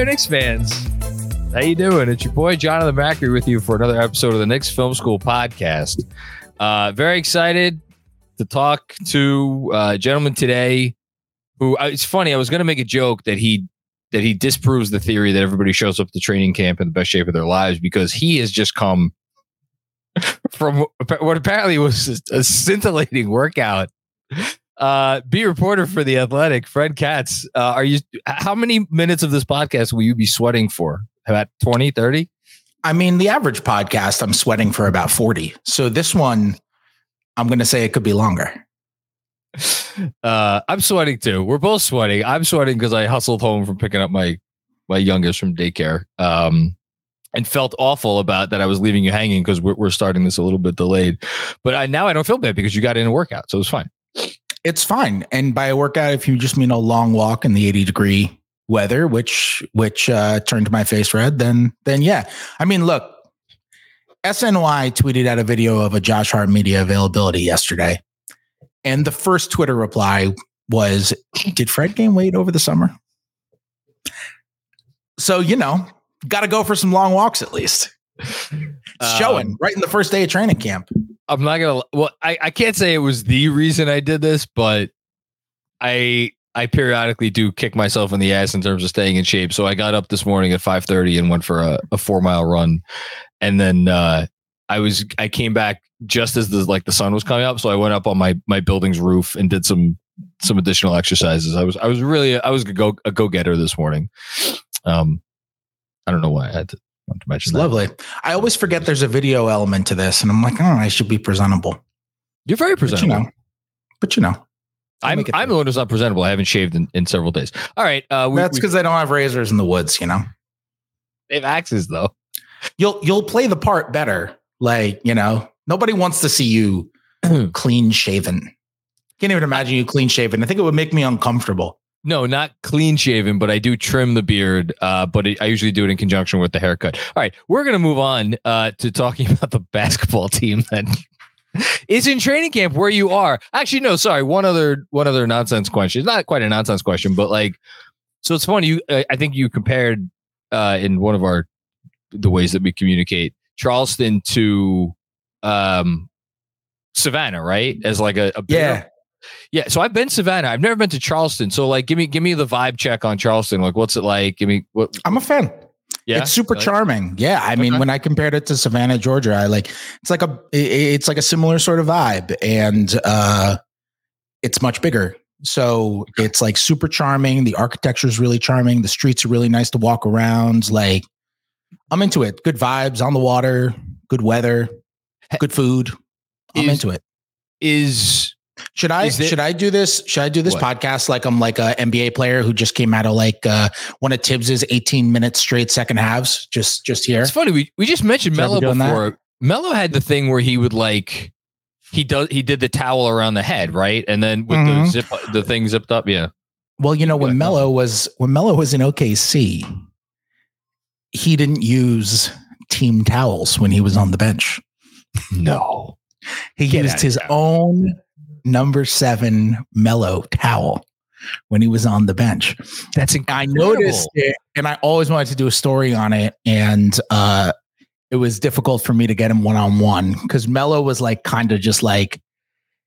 There, Knicks fans. How you doing? It's your boy Jonathan Macri with you for another episode of the Knicks Film School podcast. Uh, very excited to talk to uh, a gentleman today who uh, it's funny. I was going to make a joke that he that he disproves the theory that everybody shows up to training camp in the best shape of their lives because he has just come from what apparently was a scintillating workout uh, be reporter for the Athletic, Fred Katz. Uh, are you? How many minutes of this podcast will you be sweating for? About 20, 30? I mean, the average podcast, I'm sweating for about 40. So this one, I'm going to say it could be longer. Uh, I'm sweating too. We're both sweating. I'm sweating because I hustled home from picking up my my youngest from daycare. Um, and felt awful about that I was leaving you hanging because we're, we're starting this a little bit delayed. But I, now I don't feel bad because you got in a workout, so it was fine it's fine. And by a workout, if you just mean a long walk in the 80 degree weather, which which uh, turned my face red, then then yeah. I mean, look, SNY tweeted out a video of a Josh Hart media availability yesterday, and the first Twitter reply was, "Did Fred gain weight over the summer?" So you know, got to go for some long walks at least. It's showing um, right in the first day of training camp. I'm not gonna. Well, I, I can't say it was the reason I did this, but I I periodically do kick myself in the ass in terms of staying in shape. So I got up this morning at 5:30 and went for a, a four mile run, and then uh, I was I came back just as the like the sun was coming up. So I went up on my my building's roof and did some some additional exercises. I was I was really I was a go a go getter this morning. Um, I don't know why I had to to mention lovely. I always forget there's a video element to this, and I'm like, oh, I should be presentable. You're very presentable. But you know, but you know I'm I'm the one who's not presentable. I haven't shaved in, in several days. All right, uh, we, that's because I don't have razors in the woods. You know, they have axes though. You'll you'll play the part better. Like you know, nobody wants to see you clean shaven. Can't even imagine you clean shaven. I think it would make me uncomfortable. No, not clean shaven, but I do trim the beard. Uh, but it, I usually do it in conjunction with the haircut. All right, we're gonna move on uh, to talking about the basketball team that is in training camp where you are. Actually, no, sorry. One other one other nonsense question. It's not quite a nonsense question, but like, so it's funny. You, I think you compared uh, in one of our the ways that we communicate Charleston to um, Savannah, right? As like a, a yeah yeah, so I've been Savannah. I've never been to Charleston. So like give me give me the vibe check on Charleston. Like what's it like? Give me what I'm a fan. Yeah. It's super charming. Yeah. I mean, when I compared it to Savannah, Georgia, I like it's like a it's like a similar sort of vibe and uh it's much bigger. So it's like super charming. The architecture is really charming. The streets are really nice to walk around. Like I'm into it. Good vibes on the water, good weather, good food. I'm is, into it. Is should I should I do this? Should I do this what? podcast like I'm like a NBA player who just came out of like uh, one of Thibs's 18 minute straight second halves? Just just here. It's funny. We we just mentioned Melo before. That? Melo had the thing where he would like he does he did the towel around the head, right? And then with mm-hmm. the zip the thing zipped up. Yeah. Well, you know when Melo was when Melo was in OKC, he didn't use team towels when he was on the bench. No. He Get used his own number seven Melo towel when he was on the bench. That's incredible. I noticed it and I always wanted to do a story on it. And uh it was difficult for me to get him one on one because Melo was like kind of just like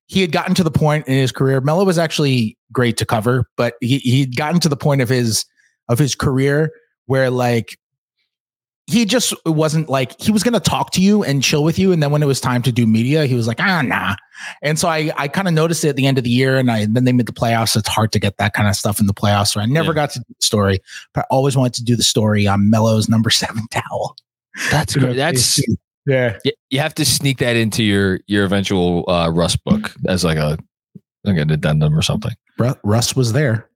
he had gotten to the point in his career. Melo was actually great to cover, but he he'd gotten to the point of his of his career where like he just wasn't like he was going to talk to you and chill with you. And then when it was time to do media he was like ah nah. And so i i kind of noticed it at the end of the year and i then they made the playoffs. It's hard to get that kind of stuff in the playoffs so i never yeah. got to do the story but i always wanted to do the story on melo's number seven towel. That's good that's yeah. You have to sneak that into your your eventual uh Russ book as like a like an addendum or something. Russ was there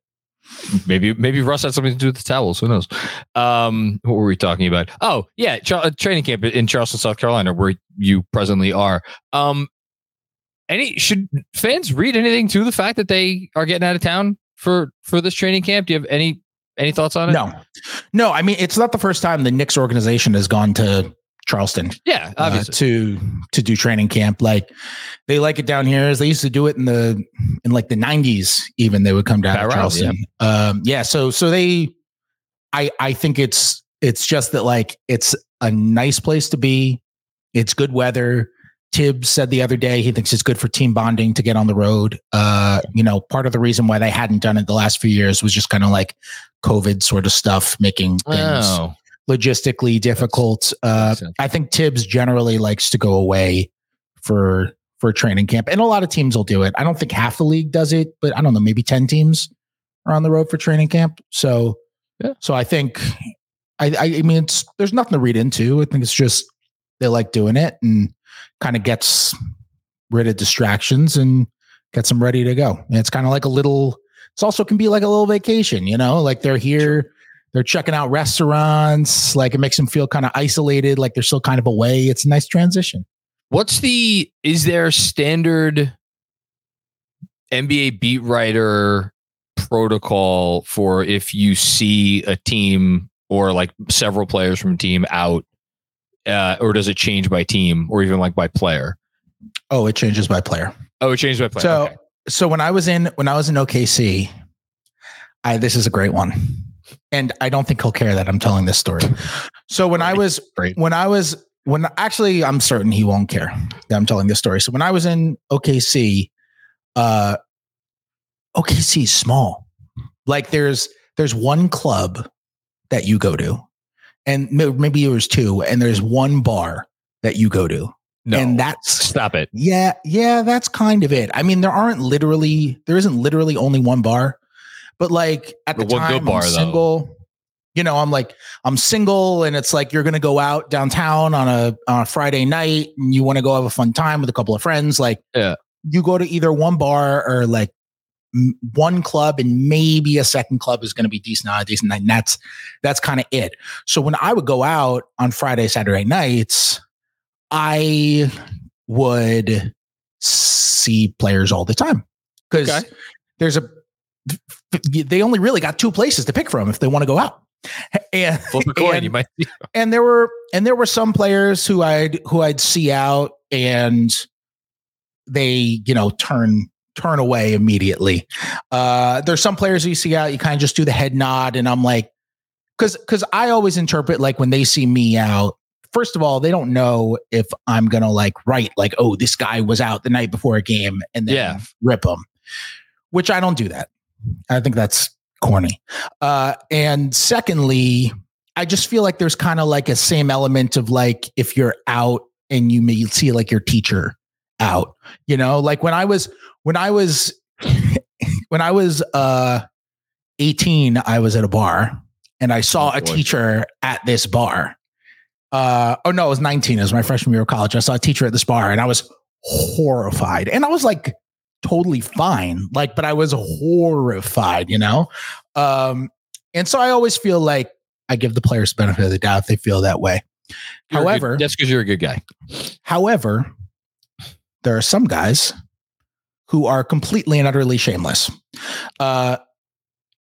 maybe maybe Russ had something to do with the towels. Who knows? Um, what were we talking about? Oh yeah, tra- training camp in Charleston, South Carolina, where you presently are. Um, any should fans read anything to the fact that they are getting out of town for for this training camp? Do you have any any thoughts on it? No, no. I mean, it's not the first time the Knicks organization has gone to Charleston. Yeah, uh, obviously. Uh, to to do training camp. Like they like it down here as they used to do it in the in like the 90s even they would come down to Charleston. Yeah. Um yeah, so so they I I think it's it's just that like it's a nice place to be. It's good weather. Thibs said the other day he thinks it's good for team bonding to get on the road. Uh, you know, part of the reason why they hadn't done it the last few years was just kind of like COVID sort of stuff, making things oh logistically difficult. Uh, I think Thibs generally likes to go away for for training camp, and a lot of teams will do it. I don't think half the league does it, but I don't know, maybe ten teams are on the road for training camp. So, yeah. so I think I, I mean, it's there's nothing to read into. I think it's just they like doing it and kind of gets rid of distractions and gets them ready to go. And it's kind of like a little. It's also can be like a little vacation, you know, like they're here they're checking out restaurants. Like it makes them feel kind of isolated, like they're still kind of away. It's a nice transition. What's the is there standard NBA beat writer protocol for if you see a team or like several players from a team out, uh, or does it change by team or even like by player? Oh, it changes by player. Oh, it changes by player. So, okay. so when I was in when I was in OKC, I this is a great one and I don't think he'll care that I'm telling this story. So when I was when I was when actually I'm certain he won't care that I'm telling this story. So when I was in OKC, uh OKC is small. Like there's there's one club that you go to, and maybe there's two, and there's one bar that you go to. No, and that's stop it. Yeah, yeah, that's kind of it. I mean, there aren't literally there isn't literally only one bar. But like at the time, bar, I'm single. Though. You know, I'm like I'm single, and it's like you're gonna go out downtown on a on a Friday night, and you want to go have a fun time with a couple of friends. Like, yeah, you go to either one bar or like one club and maybe a second club is going to be decent on a decent night. And that's that's kind of it. So when I would go out on Friday, Saturday nights, I would see players all the time because okay. there's a they only really got two places to pick from if they want to go out. And, coin, and, might, and there were and there were some players who I'd who I'd see out and they you know turn turn away immediately. Uh, there's some players you see out, you kind of just do the head nod, and I'm like, because because I always interpret like when they see me out. First of all, they don't know if I'm gonna like write like, oh, this guy was out the night before a game, and then yeah. rip them. Which I don't do that. I think that's corny. Uh, and secondly, I just feel like there's kind of like a same element of like if you're out and you may see like your teacher out, you know, like when I was when I was when I was uh 18, I was at a bar and I saw oh, a teacher at this bar. Uh oh no, it was 19. It was my freshman year of college. I saw a teacher at this bar and I was horrified. And I was like totally fine. Like, but I was horrified, you know? Um, and so I always feel like I give the players benefit of the doubt if they feel that way. You're however, good, that's because you're a good guy. However, there are some guys who are completely and utterly shameless. Uh,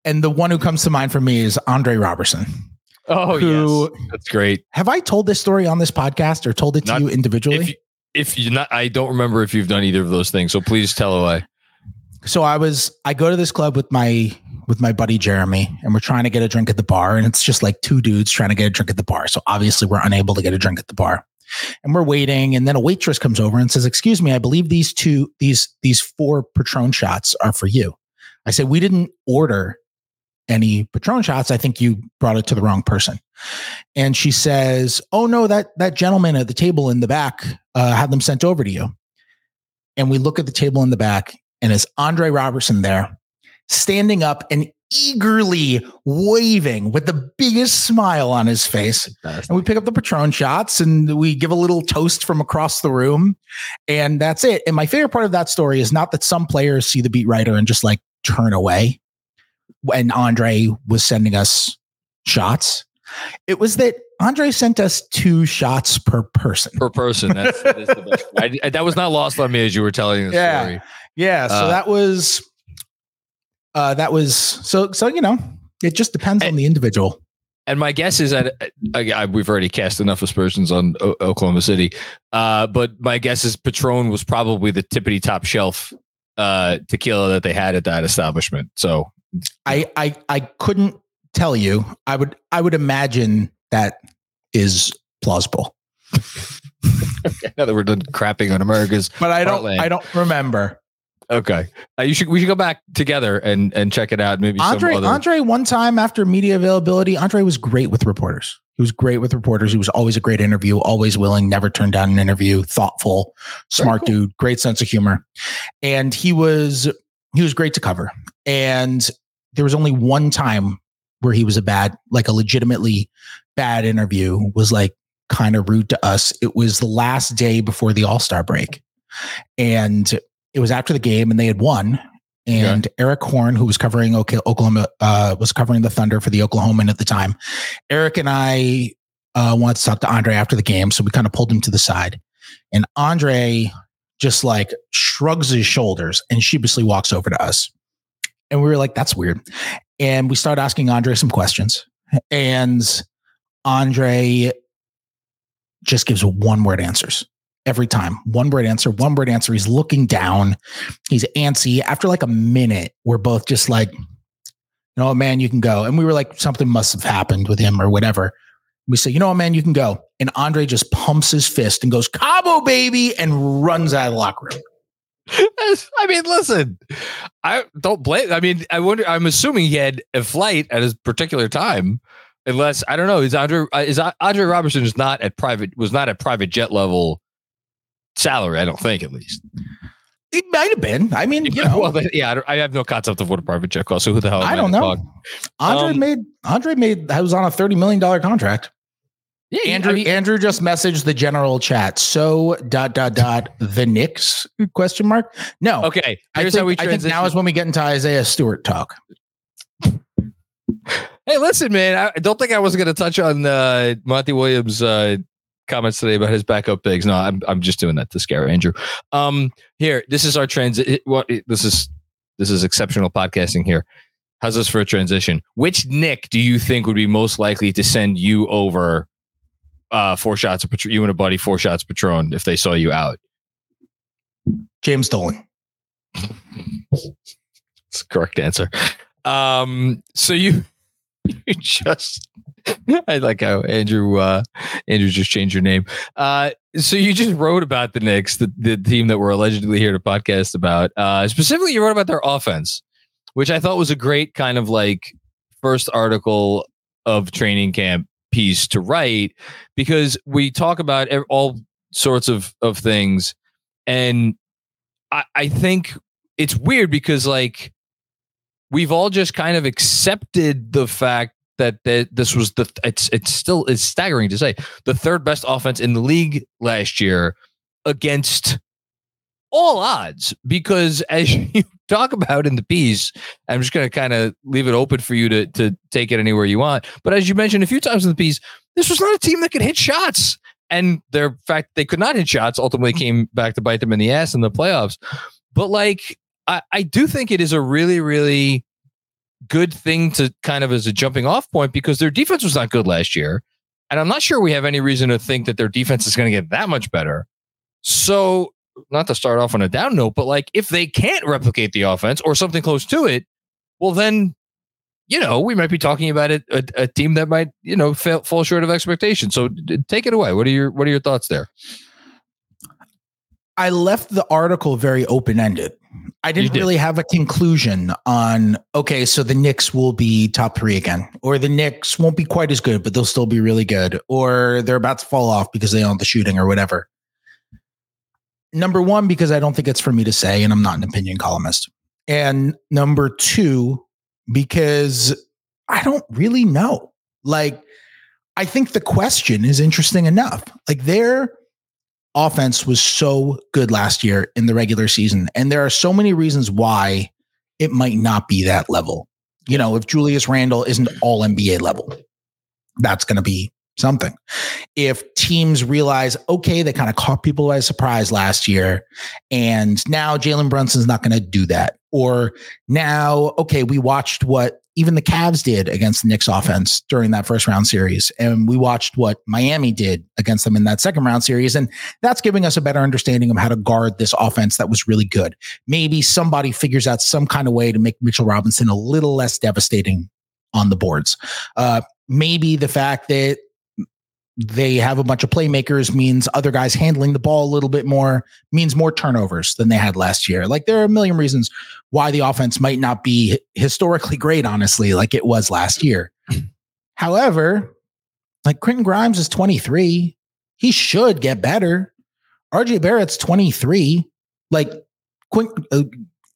and the one who comes to mind for me is Andre Roberson. Oh, who, yes. That's great. Have I told this story on this podcast or told it to not, you individually? If, you, if you're not, I don't remember if you've done either of those things. So please tell away. So I was, I go to this club with my, with my buddy Jeremy and we're trying to get a drink at the bar and it's just like two dudes trying to get a drink at the bar. So obviously we're unable to get a drink at the bar and we're waiting and then a waitress comes over and says excuse me i believe these two these these four patron shots are for you i said we didn't order any patron shots i think you brought it to the wrong person and she says oh no that that gentleman at the table in the back uh, had them sent over to you and we look at the table in the back and it's andre Roberson there standing up and eagerly waving with the biggest smile on his face. And we pick up the Patron shots and we give a little toast from across the room. And that's it. And my favorite part of that story is not that some players see the beat writer and just like turn away when Andre was sending us shots. It was that Andre sent us two shots per person. Per person. That's, that, I, that was not lost on me as you were telling the yeah. story. Yeah. So uh, that was uh, that was so so you know it just depends and, on the individual. And my guess is that I, I, we've already cast enough aspersions on o- Oklahoma City, uh, but my guess is Patron was probably the tippity top shelf uh, tequila that they had at that establishment. So I I I couldn't tell you. I would I would imagine that is plausible. now that we're done crapping on America's, but I don't I don't remember. Okay, uh, you should we should go back together and and check it out. Maybe Andre other- Andre one time after media availability, Andre was great with reporters. He was great with reporters. He was always a great interview, always willing, never turned down an interview. Thoughtful, smart cool. dude, great sense of humor, and he was he was great to cover. And there was only one time where he was a bad, like a legitimately bad interview. Was like kind of rude to us. It was the last day before the All Star break, and it was after the game and they had won. And yeah. Erik Horne, who was covering Oklahoma, uh, was covering the Thunder for the Oklahoman at the time. Erik and I uh, wanted to talk to Andre after the game, so we kind of pulled him to the side. And Andre just like shrugs his shoulders and sheepishly walks over to us. And we were like, that's weird. And we started asking Andre some questions. And Andre just gives one word answers every time. One word answer, one word answer. He's looking down. He's antsy. After like a minute, we're both just like, you know what, man, you can go. And we were like, something must have happened with him or whatever. We say, you know what, man, you can go. And Andre just pumps his fist and goes, Cabo, baby, and runs out of the locker room. I mean, listen, I don't blame. I mean, I wonder. I'm assuming he had a flight at a particular time, unless I don't know. Is Andre uh, is Andre Roberson is not at private was not at private jet level salary. I don't think, at least. It might have been. I mean, you know. Well, yeah, I, I, have no concept of what a private jet costs. So who the hell? I don't know. Andre um, made. Andre made. I was on a thirty million dollar contract. Yeah, Andrew. I mean, Andrew just messaged the general chat. So dot dot dot the Knicks question mark. No. Okay. Here's I think, how we. I think now is when we get into Isaiah Stewart talk. Hey, listen, man. I don't think I was going to touch on uh, Monty Williams' uh, comments today about his backup bigs. No, I'm I'm just doing that to scare Andrew. Um, here, this is our transit. What this is this is exceptional podcasting here. How's this for a transition? Which Nick do you think would be most likely to send you over uh, four shots of Patron, you and a buddy, four shots Patron if they saw you out? James Dolan. That's the correct answer. Um, so you you just I like how Andrew uh Andrew just changed your name. Uh so you just wrote about the Knicks, the, the team that we're allegedly here to podcast about. Uh specifically you wrote about their offense, which I thought was a great kind of like first article of training camp piece to write because we talk about all sorts of of things. And I, I think it's weird because like we've all just kind of accepted the fact that, that this was the it's it's still it's staggering to say the third best offense in the league last year against all odds because as you talk about in the piece i'm just going to kind of leave it open for you to to take it anywhere you want but as you mentioned a few times in the piece this was not a team that could hit shots and their fact they could not hit shots ultimately came back to bite them in the ass in the playoffs but like I, I do think it is a really, really good thing to kind of as a jumping off point because their defense was not good last year. And I'm not sure we have any reason to think that their defense is going to get that much better. So, not to start off on a down note, but like if they can't replicate the offense or something close to it, well, then, you know, we might be talking about it, a, a team that might, you know, fail, fall short of expectations. So, d- take it away. What are your What are your thoughts there? I left the article very open ended. I didn't really have a conclusion on, okay, so the Knicks will be top three again, or the Knicks won't be quite as good, but they'll still be really good, or they're about to fall off because they own the shooting or whatever. Number one, because I don't think it's for me to say, and I'm not an opinion columnist. And number two, because I don't really know. Like, I think the question is interesting enough. Like, they're offense was so good last year in the regular season. And there are so many reasons why it might not be that level. You know, if Julius Randle isn't all NBA level, that's going to be something. If teams realize, okay, they kind of caught people by surprise last year, and now Jalen Brunson's not going to do that. Or now, okay, we watched what even the Cavs did against the Knicks offense during that first round series. And we watched what Miami did against them in that second round series. And that's giving us a better understanding of how to guard this offense that was really good. Maybe somebody figures out some kind of way to make Mitchell Robinson a little less devastating on the boards. Uh, maybe the fact that they have a bunch of playmakers means other guys handling the ball a little bit more means more turnovers than they had last year. Like there are a million reasons why the offense might not be historically great honestly like it was last year. However like quentin grimes is 23 he should get better. Rj barrett's 23 like Quint, uh,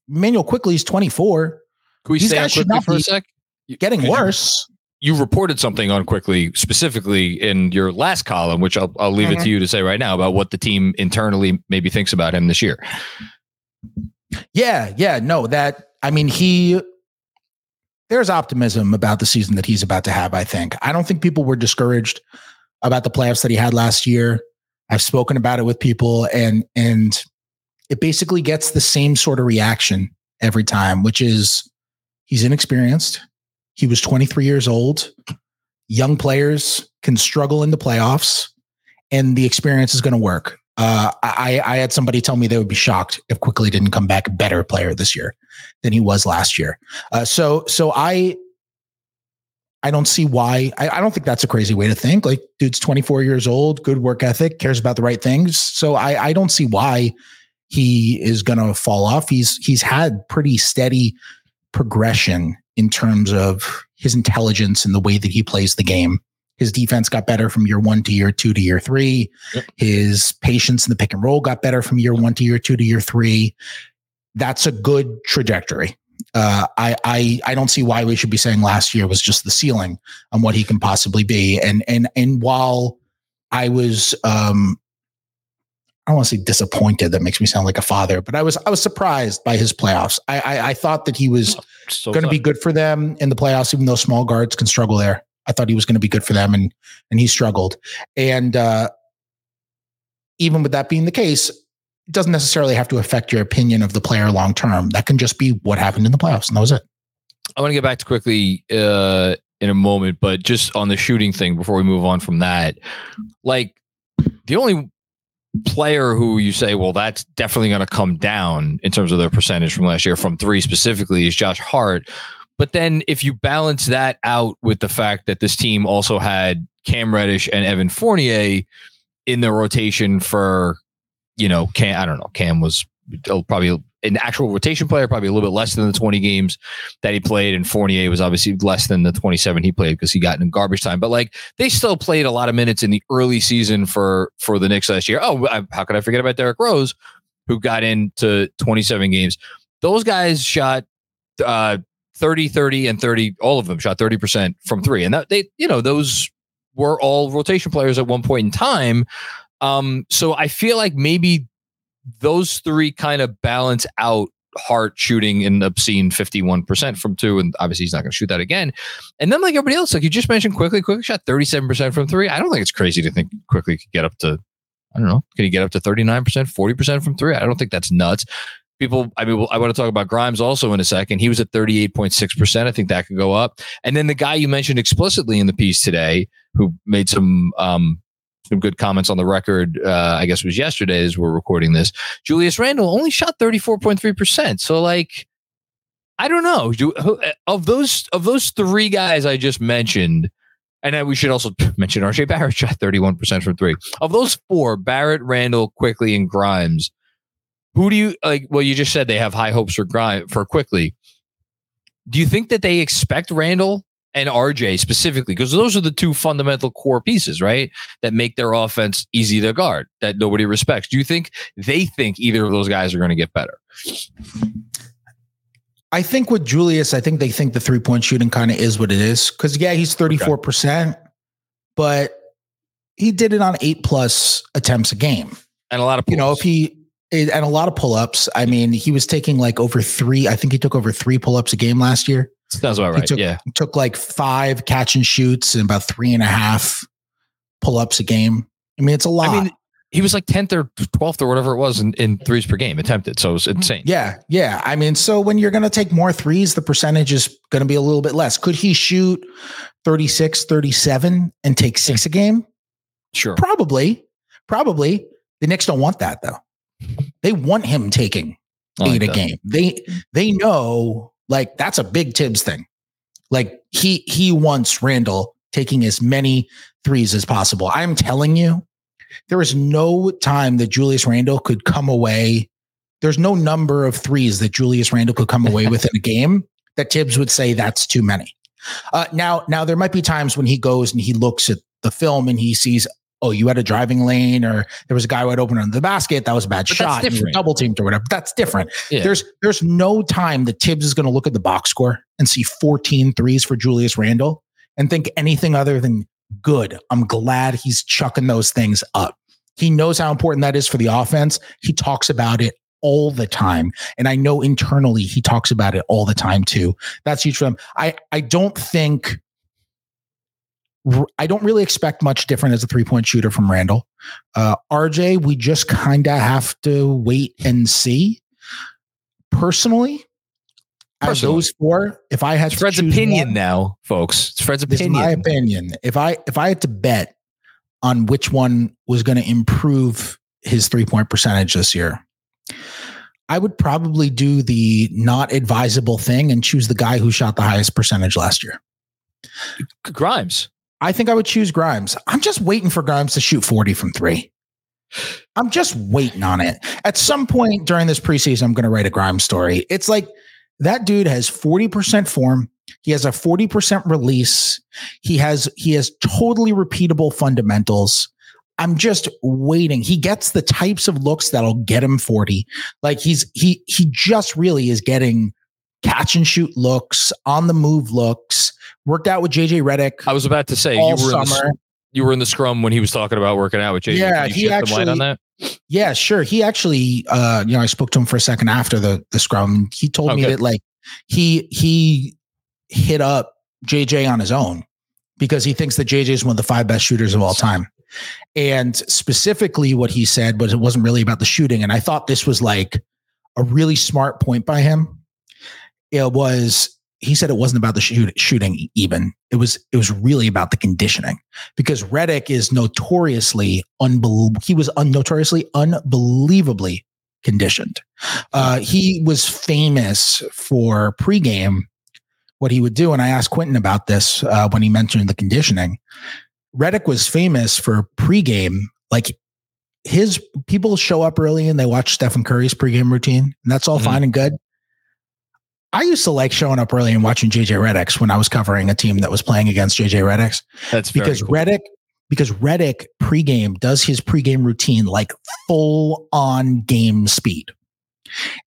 Immanuel Quickley is 24 can we These stay on Quickley for a sec? Getting worse you reported something on Quickley, specifically in your last column, which I'll, I'll leave mm-hmm. it to mm-hmm. you to say right now about what the team internally maybe thinks about him this year. Yeah, yeah, no, that I mean he there's optimism about the season that he's about to have, I think. I don't think people were discouraged about the playoffs that he had last year. I've spoken about it with people and and it basically gets the same sort of reaction every time, which is he's inexperienced. He was 23 years old. Young players can struggle in the playoffs, and the experience is going to work. Uh, I, I had somebody tell me they would be shocked if Quickley didn't come back better player this year than he was last year. Uh, so, so I, I don't see why. I, I, don't think that's a crazy way to think. Like, dude's 24 years old, good work ethic, cares about the right things. So I, I don't see why he is going to fall off. He's he's had pretty steady progression in terms of his intelligence and the way that he plays the game. His defense got better from year one to year two to year three. Yep. His patience in the pick and roll got better from year one to year two to year three. That's a good trajectory. Uh, I, I I don't see why we should be saying last year was just the ceiling on what he can possibly be. And and and while I was um, I don't want to say disappointed. That makes me sound like a father, but I was I was surprised by his playoffs. I I, I thought that he was so going to be good for them in the playoffs, even though small guards can struggle there. I thought he was going to be good for them, and and he struggled. And uh, even with that being the case, it doesn't necessarily have to affect your opinion of the player long term. That can just be what happened in the playoffs, and that was it. I want to get back to Quickley uh, in a moment, but just on the shooting thing before we move on from that, like the only player who you say, well, that's definitely going to come down in terms of their percentage from last year from three specifically is Josh Hart. But then if you balance that out with the fact that this team also had Cam Reddish and Evan Fournier in the rotation for, you know, Cam, I don't know, Cam was uh, probably an actual rotation player, probably a little bit less than the 20 games that he played. And Fournier was obviously less than the 27 he played because he got in garbage time. But like they still played a lot of minutes in the early season for for the Knicks last year. Oh, I, how could I forget about Derrick Rose, who got into 27 games? Those guys shot uh, 30, 30, and 30. All of them shot 30% from three. And that they, you know, those were all rotation players at one point in time. Um, so I feel like maybe those three kind of balance out Hart shooting an obscene 51% from two. And obviously he's not going to shoot that again. And then like everybody else, like you just mentioned quickly, Quickley shot 37% from three. I don't think it's crazy to think Quickley could get up to, I don't know, can he get up to 39%, 40% from three? I don't think that's nuts. people, I mean, I want to talk about Grimes also in a second. He was at 38.6%. I think that could go up. And then the guy you mentioned explicitly in the piece today, who made some, um, some good comments on the record, uh, I guess it was yesterday as we're recording this. Julius Randle only shot 34.3%. So, like, I don't know. Do, of those of those three guys I just mentioned, and we should also mention RJ Barrett shot 31% from three. Of those four, Barrett, Randle, Quickley, and Grimes, who do you like? Well, you just said they have high hopes for Grimes for Quickley. Do you think that they expect Randle and RJ specifically? Because those are the two fundamental core pieces, right? That make their offense easy to guard, that nobody respects. Do you think they think either of those guys are going to get better? I think with Julius, I think they think the three point shooting kind of is what it is. Cause yeah, he's 34%, okay. but he did it on eight plus attempts a game. And a lot of, pull-ups. you know, if he, and a lot of pull ups. I mean, he was taking like over three, I think he took over three pull ups a game last year. Sounds about right. He took, yeah. Took like five catch and shoots and about three and a half pull ups a game. I mean, it's a lot. I mean, he was like 10th or 12th or whatever it was in, in threes per game attempted. So it was mm, insane. Yeah. Yeah. I mean, so when you're going to take more threes, the percentage is going to be a little bit less. Could he shoot 36, 37 and take six a game? Sure. Probably. Probably. The Knicks don't want that though. They want him taking oh, eight like a game. They they know like that's a big Thibs thing. Like he he wants Randle taking as many threes as possible. I'm telling you, there is no time that Julius Randle could come away. There's no number of threes that Julius Randle could come away with in a game that Thibs would say that's too many. Uh, now, now there might be times when he goes and he looks at the film and he sees, oh, you had a driving lane, or there was a guy wide open on the basket. That was a bad but shot. You were double teamed or whatever. That's different. Yeah. There's there's no time that Thibs is going to look at the box score and see 14 threes for Julius Randle and think anything other than good. I'm glad he's chucking those things up. He knows how important that is for the offense. He talks about it all the time. And I know internally he talks about it all the time too. That's huge for them. I, I don't think I don't really expect much different as a three point shooter from Randle. Uh, RJ, we just kind of have to wait and see. Personally, as those four, if I had Fred's opinion one, now, folks, it's Fred's opinion. In my opinion. If I if I had to bet on which one was going to improve his three point percentage this year, I would probably do the not advisable thing and choose the guy who shot the highest percentage last year. Grimes. I think I would choose Grimes. I'm just waiting for Grimes to shoot 40 from three. I'm just waiting on it. At some point during this preseason, I'm going to write a Grimes story. It's like that dude has 40% form. He has a 40% release. He has he has totally repeatable fundamentals. I'm just waiting. He gets the types of looks that'll get him 40. Like he's he he just really is getting catch and shoot looks, on the move looks. Worked out with JJ Redick. I was about to say you were summer. in the, you were in the scrum when he was talking about working out with JJ. Yeah, he actually on that. Yeah, sure. He actually, uh, you know, I spoke to him for a second after the the scrum. And he told okay. me that like he he hit up JJ on his own because he thinks that JJ is one of the five best shooters of all time. And specifically, what he said was it wasn't really about the shooting. And I thought this was like a really smart point by him. It was he said it wasn't about the shoot, shooting even. It was it was really about the conditioning because Redick is notoriously unbelievable. He was un- notoriously unbelievably conditioned. Uh, he was famous for pregame what he would do, and I asked Quentin about this uh, when he mentioned the conditioning. Redick was famous for pregame, like his people show up early and they watch Stephen Curry's pregame routine, and that's all mm-hmm. fine and good. I used to like showing up early and watching JJ Redick's when I was covering a team that was playing against JJ Redick's. That's because cool. Redick because Redick pregame does his pregame routine like full on game speed.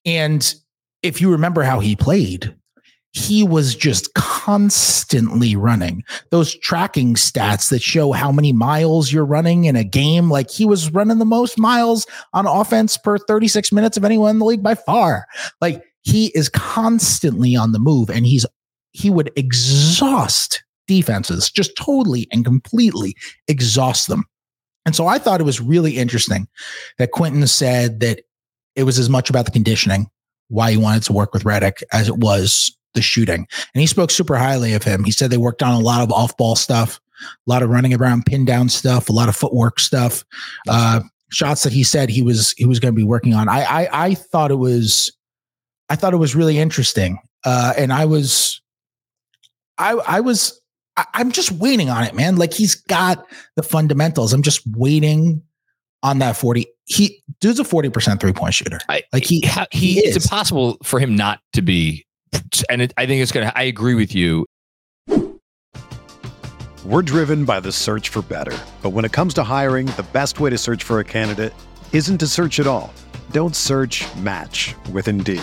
And if you remember how he played, he was just constantly running those tracking stats that show how many miles you're running in a game. Like he was running the most miles on offense per 36 minutes of anyone in the league by far. Like he is constantly on the move and he's he would exhaust defenses just totally and completely exhaust them. And so I thought it was really interesting that Quentin said that it was as much about the conditioning why he wanted to work with Redick as it was the shooting. And he spoke super highly of him. He said they worked on a lot of off ball stuff, a lot of running around pin down stuff, a lot of footwork stuff, uh, shots that he said he was he was going to be working on. I, I I thought it was I thought it was really interesting. Uh, and I was I I was I, I'm just waiting on it, man. Like he's got the fundamentals. I'm just waiting on that 40 he dude's a 40% three-point shooter I, like he, he, he it's impossible for him not to be and it, i think it's gonna i agree with you we're driven by the search for better but when it comes to hiring the best way to search for a candidate isn't to search at all don't search match with indeed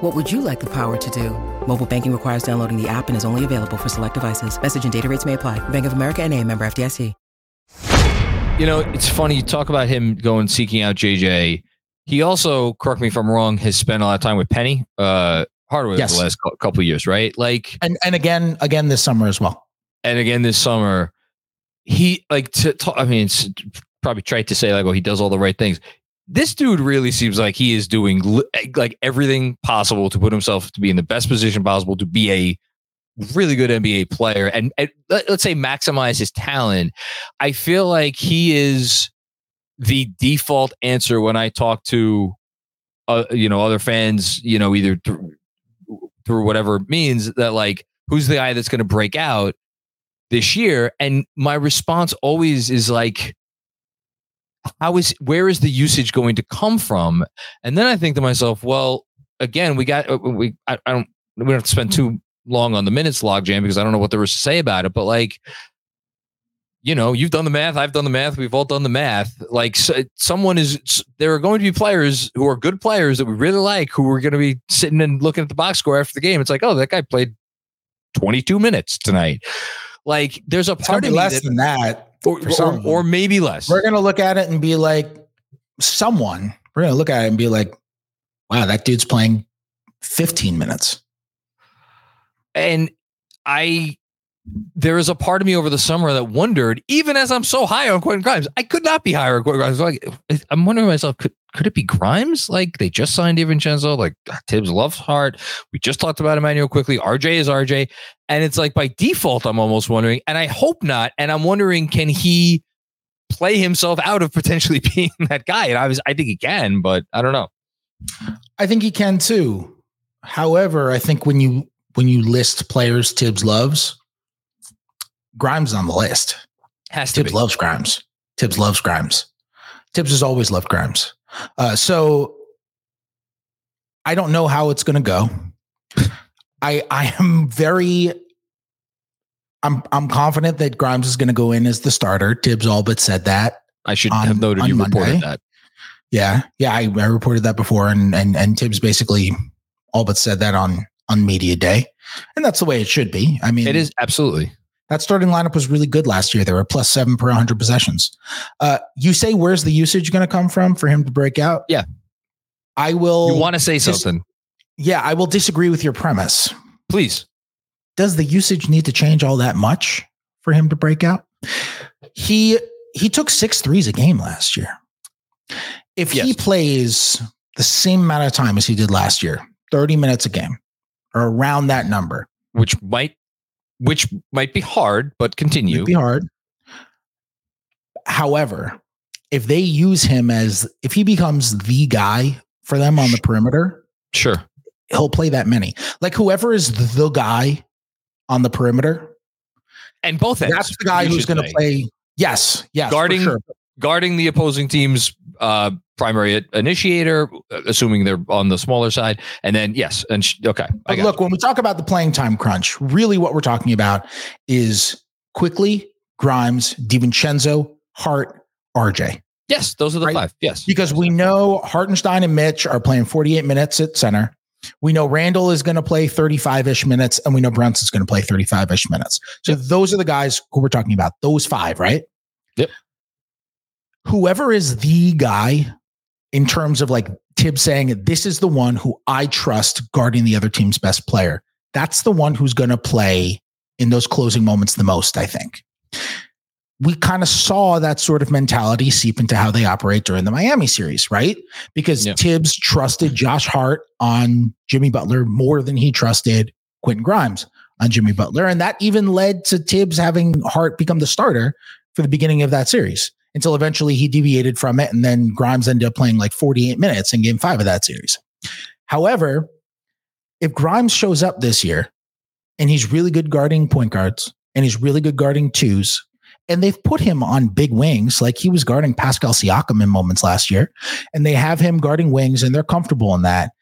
What would you like the power to do? Mobile banking requires downloading the app and is only available for select devices. Message and data rates may apply. Bank of America and a member FDIC. You know, it's funny you talk about him going seeking out JJ. He also, correct me if I'm wrong, has spent a lot of time with Penny uh, Hardaway yes. the last couple years, right? Like, and and again, again this summer as well. And again this summer, he like to. Talk, I mean, it's probably trite to say like, well, he does all the right things this dude really seems like he is doing like everything possible to put himself to be in the best position possible to be a really good NBA player and, and let's say maximize his talent. I feel like he is the default answer when I talk to uh, you know other fans, you know, either through, through whatever means that like who's the guy that's going to break out this year and my response always is like how is where is the usage going to come from? And then I think to myself, well, again, we got uh, we I, I don't we don't have to spend too long on the minutes log jam because I don't know what there was to say about it, but like you know, you've done the math, I've done the math, we've all done the math. Like so, someone is there are going to be players who are good players that we really like who are going to be sitting and looking at the box score after the game. It's like, oh, that guy played 22 minutes tonight. Like there's a part of less that, than that or, or, or maybe less. We're gonna look at it and be like, someone. We're gonna look at it and be like, wow, that dude's playing 15 minutes. And I there is a part of me over the summer that wondered, even as I'm so high on Quentin Grimes, I could not be higher on Quentin Grimes. Like, I'm wondering myself, could could it be Grimes? Like they just signed DiVincenzo, like Thibs loves Hart. We just talked about Immanuel Quickley. RJ is RJ. And it's like by default, I'm almost wondering, and I hope not. And I'm wondering, can he play himself out of potentially being that guy? And I was I think he can, but I don't know. I think he can too. However, I think when you when you list players Thibs loves, Grimes on the list. Has to Thibs be. loves Grimes. Thibs loves Grimes. Thibs has always loved Grimes. Uh, so I don't know how it's going to go. I I am very I'm I'm confident that Grimes is going to go in as the starter. Thibs all but said that. I should on, have noted you Monday. reported that. Yeah, yeah, I, I reported that before, and and and Thibs basically all but said that on on media day, and that's the way it should be. I mean, it is absolutely that starting lineup was really good last year. They were plus seven per 100 possessions. Uh, you say, where's the usage going to come from for him to break out? Yeah. I will. You want to say dis- something? Yeah, I will disagree with your premise. Please. Does the usage need to change all that much for him to break out. He he took six threes a game last year. If yes. he plays the same amount of time as he did last year, 30 minutes a game or around that number, which might which might be hard, but continue. be hard. However, if they use him as if he becomes the guy for them on the perimeter, sure, he'll play that many. Like whoever is the guy on the perimeter, and both ends. That's the guy who's going to play. Yes, yes, guarding sure. Guarding the opposing team's uh, primary initiator, assuming they're on the smaller side, and then yes, and sh- okay. look, when we talk about the playing time crunch, really what we're talking about is Quickley Grimes, DiVincenzo, Hart, RJ. Yes, those are the right? five. Yes, because we know Hartenstein and Mitch are playing 48 minutes at center. We know Randle is going to play 35 ish minutes, and we know Brunson's going to play 35 ish minutes. So yep. those are the guys who we're talking about. Those five, right? Yep. Whoever is the guy in terms of like Thibs saying, this is the one who I trust guarding the other team's best player. That's the one who's going to play in those closing moments the most, I think we kind of saw that sort of mentality seep into how they operate during the Miami series, right? Because yeah. Thibs trusted Josh Hart on Jimmy Butler more than he trusted Quentin Grimes on Jimmy Butler. And that even led to Thibs having Hart become the starter for the beginning of that series until eventually he deviated from it. And then Grimes ended up playing like 48 minutes in game five of that series. However, if Grimes shows up this year and he's really good guarding point guards and he's really good guarding twos and they've put him on big wings. Like he was guarding Pascal Siakam in moments last year, and they have him guarding wings, and they're comfortable in that.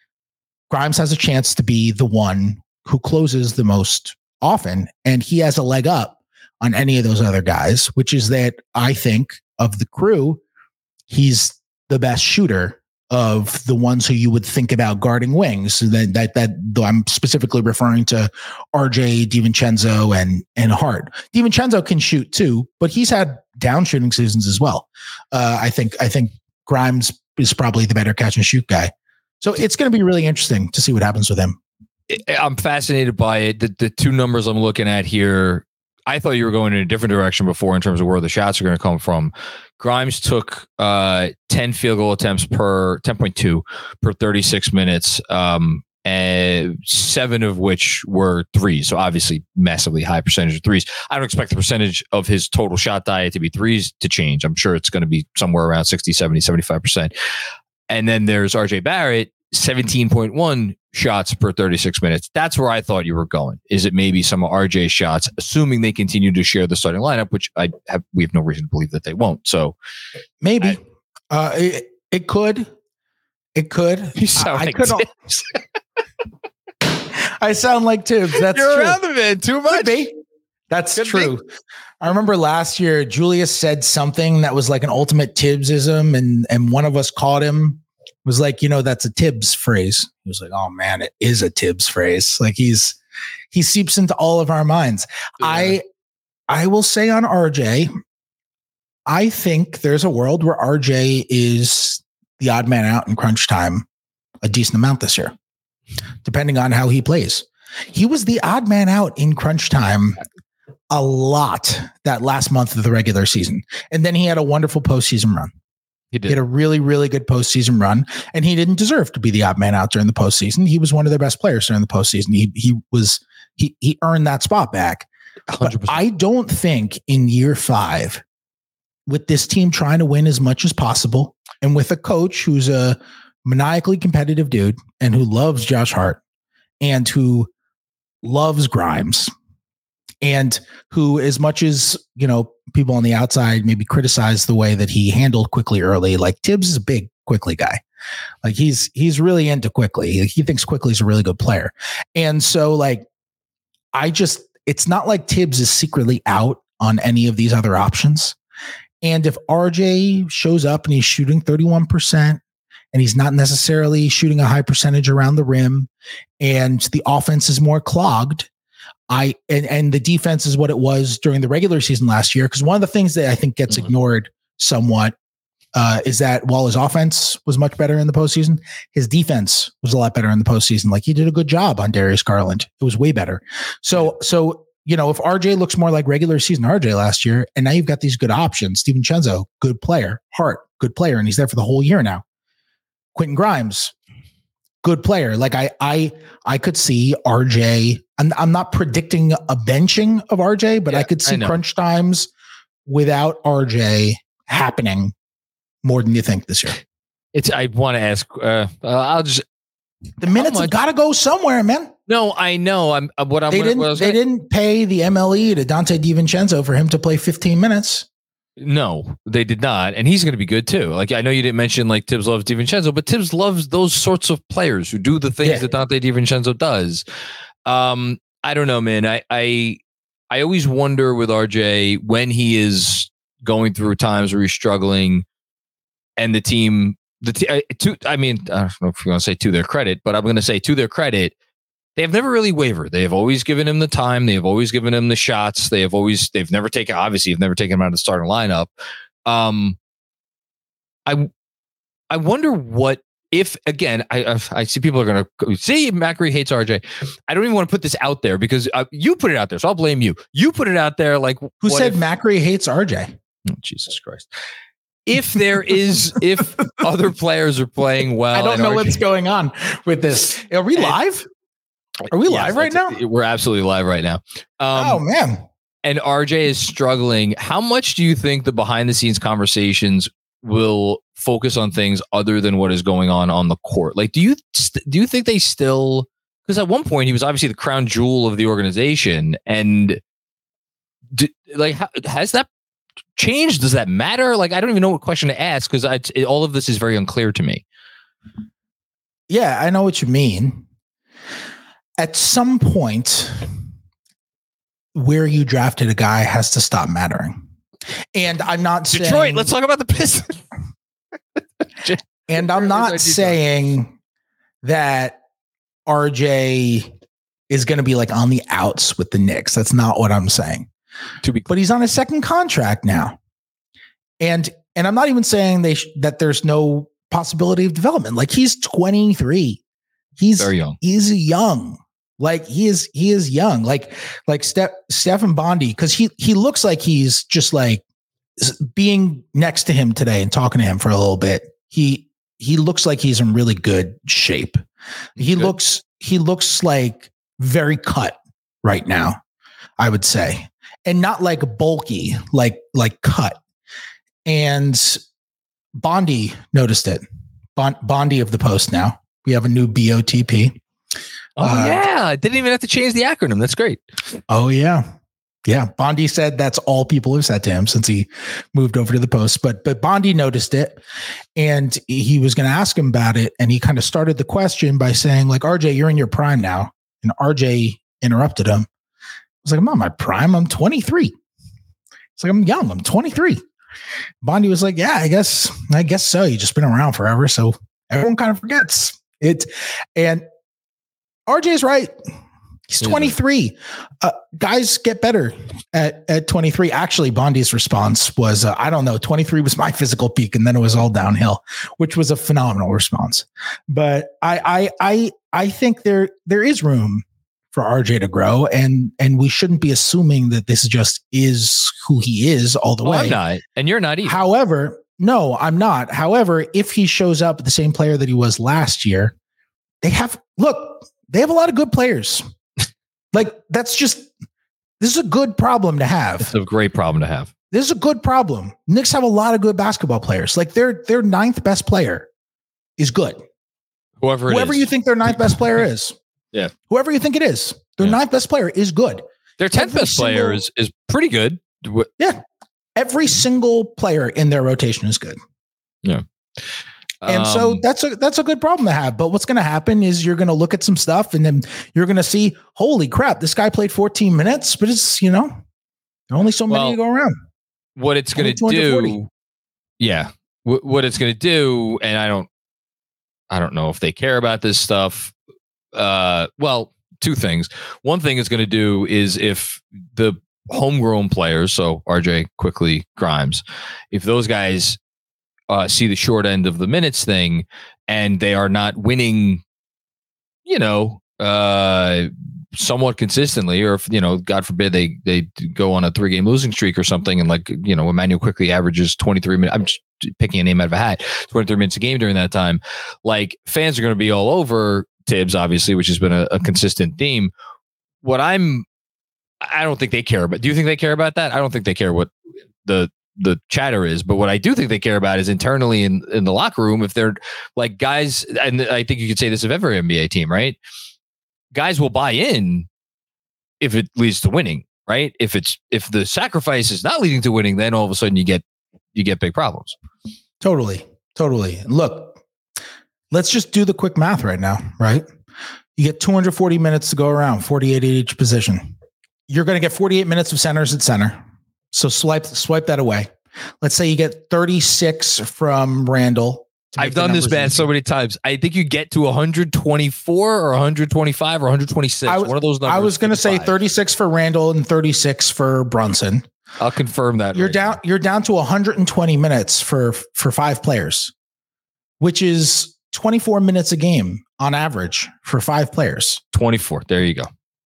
Grimes has a chance to be the one who closes the most often, and he has a leg up on any of those other guys, which is that I think of the crew, he's the best shooter of the ones who you would think about guarding wings. That that that though I'm specifically referring to RJ DiVincenzo and and Hart. DiVincenzo can shoot too, but he's had down shooting seasons as well. Uh, I think I think Grimes is probably the better catch and shoot guy. So it's going to be really interesting to see what happens with him. I'm fascinated by it. The, the two numbers I'm looking at here I thought you were going in a different direction before in terms of where the shots are going to come from. Grimes took uh, 10 field goal attempts per 10.2 per 36 minutes, um, and seven of which were threes. So obviously, massively high percentage of threes. I don't expect the percentage of his total shot diet to be threes to change. I'm sure it's going to be somewhere around 60, 70, 75%. And then there's RJ Barrett, 17.1 shots per 36 minutes. That's where I thought you were going. Is it maybe some of RJ shots, assuming they continue to share the starting lineup, which I have we have no reason to believe that they won't. So maybe I, uh, it, it could. It could. You sound I, like I could. I sound like Thibs. That's You're true. around the man too much. That's true. I remember last year Julius said something that was like an ultimate Thibsism, and and one of us caught him was like, you know, that's a Thibs phrase. He was like, oh man, it is a Thibs phrase. Like he's he seeps into all of our minds. Yeah. I I will say on RJ, I think there's a world where RJ is the odd man out in crunch time a decent amount this year, depending on how he plays. He was the odd man out in crunch time a lot that last month of the regular season. And then he had a wonderful postseason run. He did. He had a really, really good postseason run, and he didn't deserve to be the odd man out during the postseason. He was one of their best players during the postseason. He he was he he earned that spot back. 100%. But I don't think in year five, with this team trying to win as much as possible, and with a coach who's a maniacally competitive dude and who loves Josh Hart and who loves Grimes and who, as much as you know, people on the outside maybe criticize the way that he handled Quickley early. Like Thibs is a big Quickley guy. Like he's he's really into Quickley. He thinks Quickley's a really good player, and so like I just it's not like Thibs is secretly out on any of these other options. And if RJ shows up and he's shooting 31%, and he's not necessarily shooting a high percentage around the rim, and the offense is more clogged, I and and the defense is what it was during the regular season last year. Because one of the things that I think gets mm-hmm. ignored somewhat uh, is that while his offense was much better in the postseason, his defense was a lot better in the postseason. Like he did a good job on Darius Garland. It was way better. So so you know, if RJ looks more like regular season RJ last year, and now you've got these good options, DiVincenzo, good player, Hart, good player, and he's there for the whole year now. Quentin Grimes, good player. Like I, I, I could see RJ. I'm, I'm not predicting a benching of RJ, but yeah, I could see I crunch times without RJ happening more than you think this year. It's. I want to ask. Uh, I'll just. The minutes have got to go somewhere, man. No, I know. I'm uh, what I'm. They didn't. They gonna, didn't pay the MLE to Donte DiVincenzo for him to play 15 minutes. No, they did not, and he's going to be good too. Like I know you didn't mention like Thibs loves DiVincenzo, but Thibs loves those sorts of players who do the things yeah. that Donte DiVincenzo does. Um, I don't know, man. I I I always wonder with RJ when he is going through times where he's struggling, and the team, the t- uh, to I mean, I don't know if you want to say to their credit, but I'm going to say to their credit, they have never really wavered. They have always given him the time. They have always given him the shots. They have always they've never taken obviously have never taken him out of the starting lineup. Um, I I wonder what if again I I see people are going to see Macri hates RJ. I don't even want to put this out there because uh, you put it out there, so I'll blame you. You put it out there like who said if, Macri hates RJ? Oh, Jesus Christ if there is if other players are playing well i don't know RJ, what's going on with this are we live are we live right now? We're absolutely live right now. Um, oh man! And RJ is struggling. How much do you think the behind the scenes conversations will focus on things other than what is going on on the court? Like, do you do you think they still? Because at one point he was obviously the crown jewel of the organization, and do, like, how, has that changed? Does that matter? Like, I don't even know what question to ask because all of this is very unclear to me. Yeah, I know what you mean at some point, where you drafted a guy has to stop mattering. And I'm not Detroit. Saying, let's talk about the Pistons. and I'm not saying that RJ is going to be like on the outs with the Knicks. That's not what I'm saying. To be, but he's on a second contract now, and and I'm not even saying they sh- that there's no possibility of development. Like he's 23. He's very young. He's young. Like he is, he is young. Like, like Steph, Stefan Bondy, because he he looks like he's just like being next to him today and talking to him for a little bit. He he looks like he's in really good shape. He good. looks he looks like very cut right now, I would say, and not like bulky, like like cut. And Bondy noticed it. Bon- Bondy of the Post now. We have a new BOTP. Oh uh, yeah, didn't even have to change the acronym. That's great. Oh yeah. Yeah, Bondy said that's all people have said to him since he moved over to the post. But but Bondy noticed it, and he was going to ask him about it, and he kind of started the question by saying, like, RJ, you're in your prime now, and RJ interrupted him. I was like, I'm not my prime. I'm 23. It's like I'm young. I'm 23. Bondy was like, Yeah, I guess I guess so. You just been around forever, so everyone kind of forgets it. And RJ's right. He's 23. Uh, guys get better at, at 23. Actually, Bondy's response was, uh, I don't know, 23 was my physical peak, and then it was all downhill, which was a phenomenal response. But I, I, I, I think there there is room for RJ to grow, and and we shouldn't be assuming that this just is who he is all the well, way. I'm not, and you're not either. However, no, I'm not. However, if he shows up the same player that he was last year, they have look they have a lot of good players. Like that's just this is a good problem to have. It's a great problem to have. This is a good problem. Knicks have a lot of good basketball players. Like their their ninth best player is good. Whoever whoever you think their ninth best player is. yeah. Whoever you think it is, their yeah. ninth best player is good. Their tenth best single, player is is pretty good. Yeah. Every single player in their rotation is good. Yeah. And um, so that's a that's a good problem to have. But what's going to happen is you're going to look at some stuff and then you're going to see, holy crap, this guy played 14 minutes, but it's you know only so many well, to go around. What it's going to do, yeah, w- what it's going to do, and I don't, I don't know if they care about this stuff. Uh, well, two things. One thing it's going to do is if the homegrown players, so RJ Quickley Grimes, if those guys uh, see the short end of the minutes thing and they are not winning, you know, uh, somewhat consistently, or if you know, God forbid they they go on a three game losing streak or something, and like you know, Immanuel Quickley averages twenty three minutes. I'm just picking a name out of a hat, twenty three minutes a game during that time. Like fans are going to be all over Thibs, obviously, which has been a, a consistent theme. What I'm, I don't think they care about. Do you think they care about that? I don't think they care what the the chatter is. But what I do think they care about is internally in, in the locker room, if they're like guys, and I think you could say this of every NBA team, right? Guys will buy in if it leads to winning, right? If it's if the sacrifice is not leading to winning, then all of a sudden you get you get big problems. Totally. Totally. Look, let's just do the quick math right now, right? You get 240 minutes to go around, 48 at each position. You're going to get 48 minutes of centers at center. So swipe swipe that away. Let's say you get 36 from Randle. I've done this bad so many times. I think you get to 124 or 125 or 126. I, One of those numbers. I was going to say 36 for Randle and 36 for Brunson. I'll confirm that. You're right down. Now. You're down to 120 minutes for for five players, which is 24 minutes a game on average for five players. 24. There you go.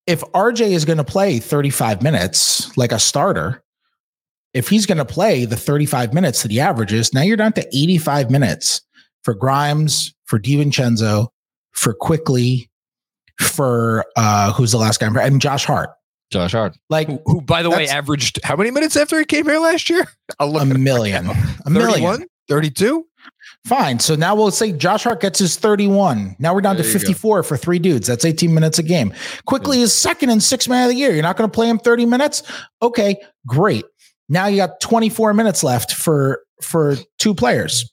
If RJ is going to play 35 minutes like a starter, if he's going to play the 35 minutes that he averages, now you're down to 85 minutes for Grimes, for DiVincenzo, for Quickley, for uh who's the last guy? And Josh Hart. Josh Hart. Like who, who by the way, averaged how many minutes after he came here last year? a million. A million. 32? Fine. So now we'll say Josh Hart gets his 31. Now we're down there to 54 for three dudes. That's 18 minutes a game. Quickley yeah. is second and sixth man of the year. You're not going to play him 30 minutes? Okay, great. Now you got 24 minutes left for for two players.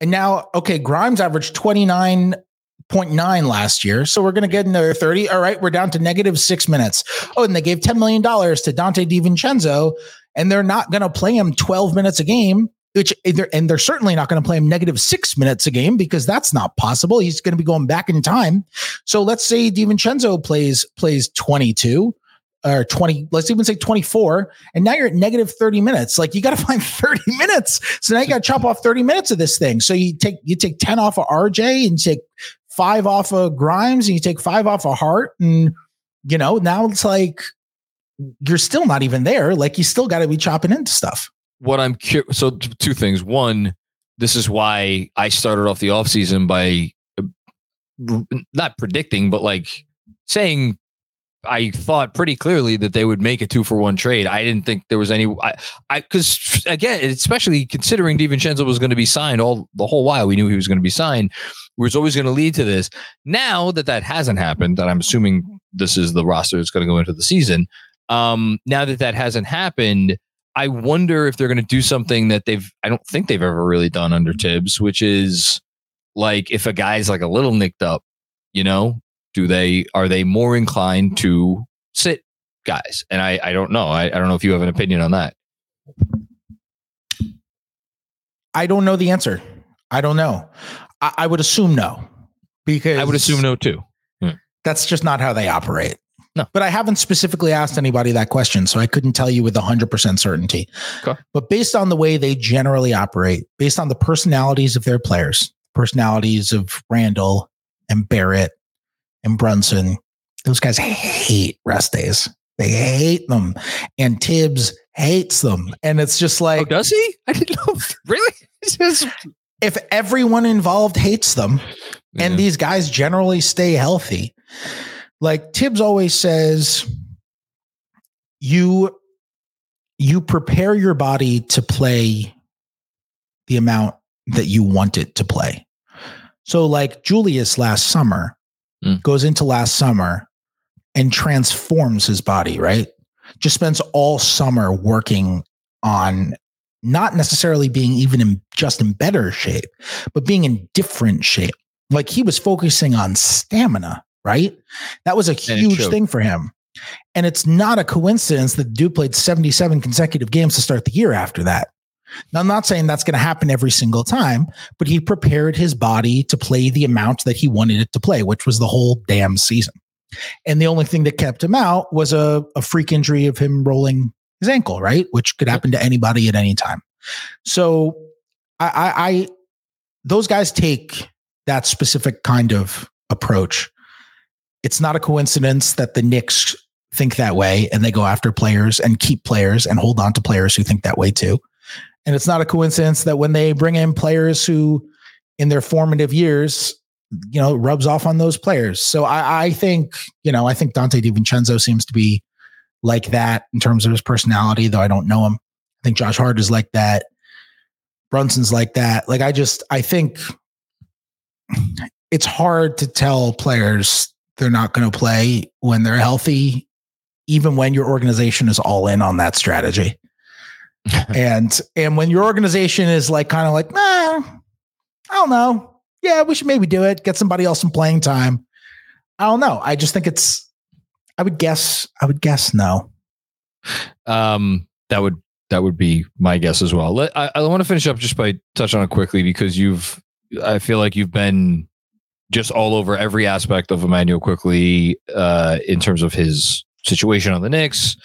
And now, okay, Grimes averaged 29.9 last year. So we're going to get another 30. All right, we're down to negative six minutes. Oh, and they gave $10 million to Donte DiVincenzo, and they're not going to play him 12 minutes a game, which and they're certainly not going to play him negative six minutes a game because that's not possible. He's going to be going back in time. So let's say DiVincenzo plays plays 22 or 20, let's even say 24, and now you're at negative 30 minutes. Like you got to find 30 minutes. So now you got to chop off 30 minutes of this thing. So you take you take 10 off of RJ and take five off of Grimes and you take five off of Hart. And you know, now it's like you're still not even there. Like you still got to be chopping into stuff. What I'm curious, so two things. One, this is why I started off the offseason by uh, not predicting, but like saying I thought pretty clearly that they would make a two for one trade. I didn't think there was any. I, because again, especially considering DiVincenzo was going to be signed all the whole while, we knew he was going to be signed. Was always going to lead to this. Now that that hasn't happened, that I'm assuming this is the roster that's going to go into the season. Um, now that that hasn't happened, I wonder if they're going to do something that they've. I don't think they've ever really done under Thibs, which is like if a guy's like a little nicked up, you know, do they are they more inclined to sit guys? And I I don't know. I, I don't know if you have an opinion on that. I don't know the answer. I don't know. I, I would assume no, because I would assume no too. Hmm. That's just not how they operate. No. But I haven't specifically asked anybody that question, so I couldn't tell you with 100% certainty. Okay. But based on the way they generally operate, based on the personalities of their players, personalities of Randle and Barrett and Brunson, those guys hate rest days. They hate them. And Thibs hates them. And it's just like, oh, does he? I didn't know. Really? if everyone involved hates them yeah. and these guys generally stay healthy, like Thibs always says, you you prepare your body to play the amount that you want it to play. So like Julius last summer, mm. goes into last summer and transforms his body, right? Just spends all summer working on not necessarily being even in just in better shape, but being in different shape. Like he was focusing on stamina, right? That was a huge thing for him. And it's not a coincidence that dude played 77 consecutive games to start the year after that. Now, I'm not saying that's going to happen every single time, but he prepared his body to play the amount that he wanted it to play, which was the whole damn season. And the only thing that kept him out was a, a freak injury of him rolling his ankle, right? Which could happen to anybody at any time. So I, I, I those guys take that specific kind of approach. it's not a coincidence that the Knicks think that way and they go after players and keep players and hold on to players who think that way too. And it's not a coincidence that when they bring in players who, in their formative years, you know, rubs off on those players. So I, I think, you know, I think Donte DiVincenzo seems to be like that in terms of his personality, though I don't know him. I think Josh Hart is like that. Brunson's like that. Like I just, I think it's hard to tell players they're not going to play when they're healthy, even when your organization is all in on that strategy. and and when your organization is like kind of like, nah, I don't know. Yeah, we should maybe do it. Get somebody else some playing time. I don't know. I just think it's. I would guess. I would guess no. Um, that would that would be my guess as well. Let, I, I want to finish up just by touch on it quickly because you've. I feel like you've been just all over every aspect of Immanuel Quickley uh, in terms of his situation on the Knicks.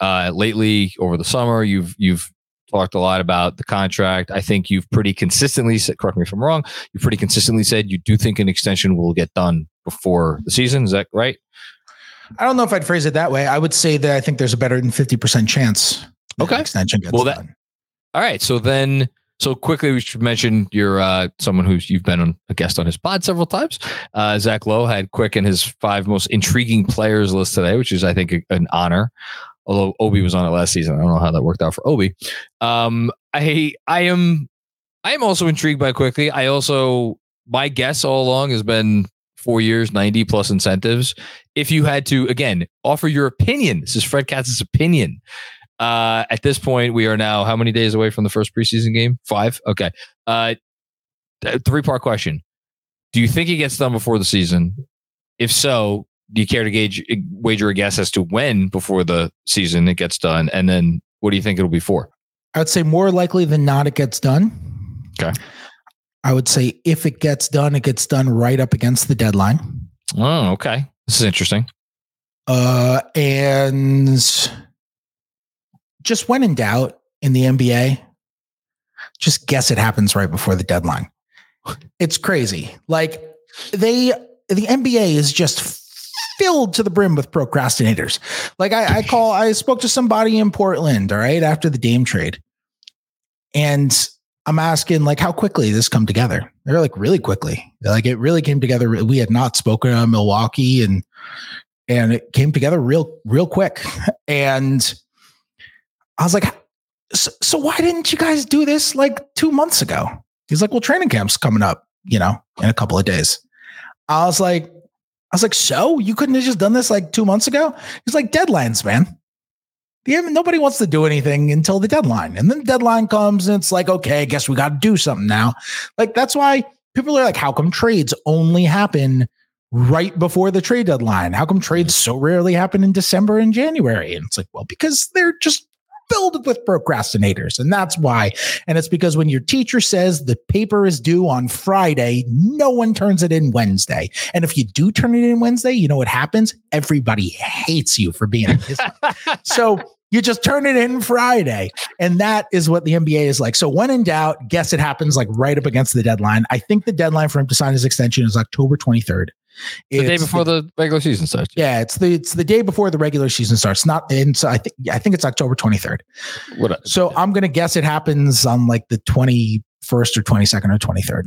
Uh, lately, over the summer, you've you've talked a lot about the contract. I think you've pretty consistently said, correct me if I'm wrong, you pretty consistently said you do think an extension will get done before the season. Is that right? I don't know if I'd phrase it that way. I would say that I think there's a better than 50% chance. Okay. Extension gets well, that, done. All right. So then so quickly, we should mention you're uh, someone who's you've been on, a guest on his pod several times. Uh, Zach Lowe had Quick in his five most intriguing players list today, which is I think a, an honor. Although Obi was on it last season, I don't know how that worked out for Obi. Um, I I am I am also intrigued by Quickley. I also my guess all along has been four years, 90 plus incentives. If you had to, again, offer your opinion, this is Fred Katz's opinion. Uh, at this point, we are now how many days away from the first preseason game? Five. Okay. Uh, three part question. Do you think he gets done before the season? If so, do you care to gauge wager a guess as to when before the season it gets done? And then what do you think it'll be for? I would say more likely than not it gets done. Okay. I would say if it gets done, it gets done right up against the deadline. Oh, okay. This is interesting. Uh, and just when in doubt in the NBA, just guess it happens right before the deadline. It's crazy. Like they, the NBA is just filled to the brim with procrastinators. Like I, I call, I spoke to somebody in Portland, all right, after the Dame trade. And I'm asking like how quickly this come together. They're like really quickly. Like it really came together. We had not spoken on Milwaukee and and it came together real, real quick. And I was like, so, so why didn't you guys do this like two months ago? He's like, well, training camp's coming up, you know, in a couple of days. I was like, I was like, so you couldn't have just done this like two months ago? He's like, deadlines, man. Nobody wants to do anything until the deadline. And then the deadline comes and it's like, okay, I guess we got to do something now. Like, that's why people are like, how come trades only happen right before the trade deadline? How come trades so rarely happen in December and January? And it's like, well, because they're just filled with procrastinators. And that's why. And it's because when your teacher says the paper is due on Friday, no one turns it in Wednesday. And if you do turn it in Wednesday, you know what happens? Everybody hates you for being a so you just turn it in Friday. And that is what the NBA is like. So when in doubt, guess it happens like right up against the deadline. I think the deadline for him to sign his extension is October 23rd. It's the day before the, the, regular season starts. Yeah, it's the it's the day before the regular season starts. Not and so I think I think it's October 23rd. What so I'm gonna guess it happens on like the 21st or 22nd or 23rd.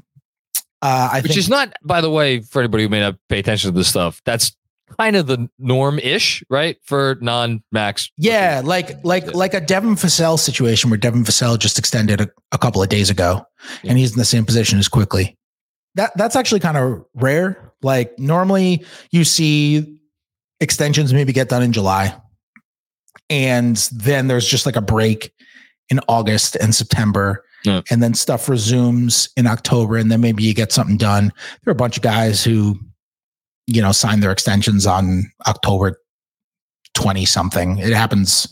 Uh, I Which think, is not, by the way, for anybody who may not pay attention to this stuff, that's kind of the norm ish, right? For non max. Yeah, like like like a Devin Vassell situation where Devin Vassell just extended a, a couple of days ago yeah. and he's in the same position as Quickley. That that's actually kind of rare like normally you see extensions maybe get done in July. And then there's just like a break in August and September. Yeah. And then stuff resumes in October. And then maybe you get something done. There are a bunch of guys who, you know, sign their extensions on October 20 something. It happens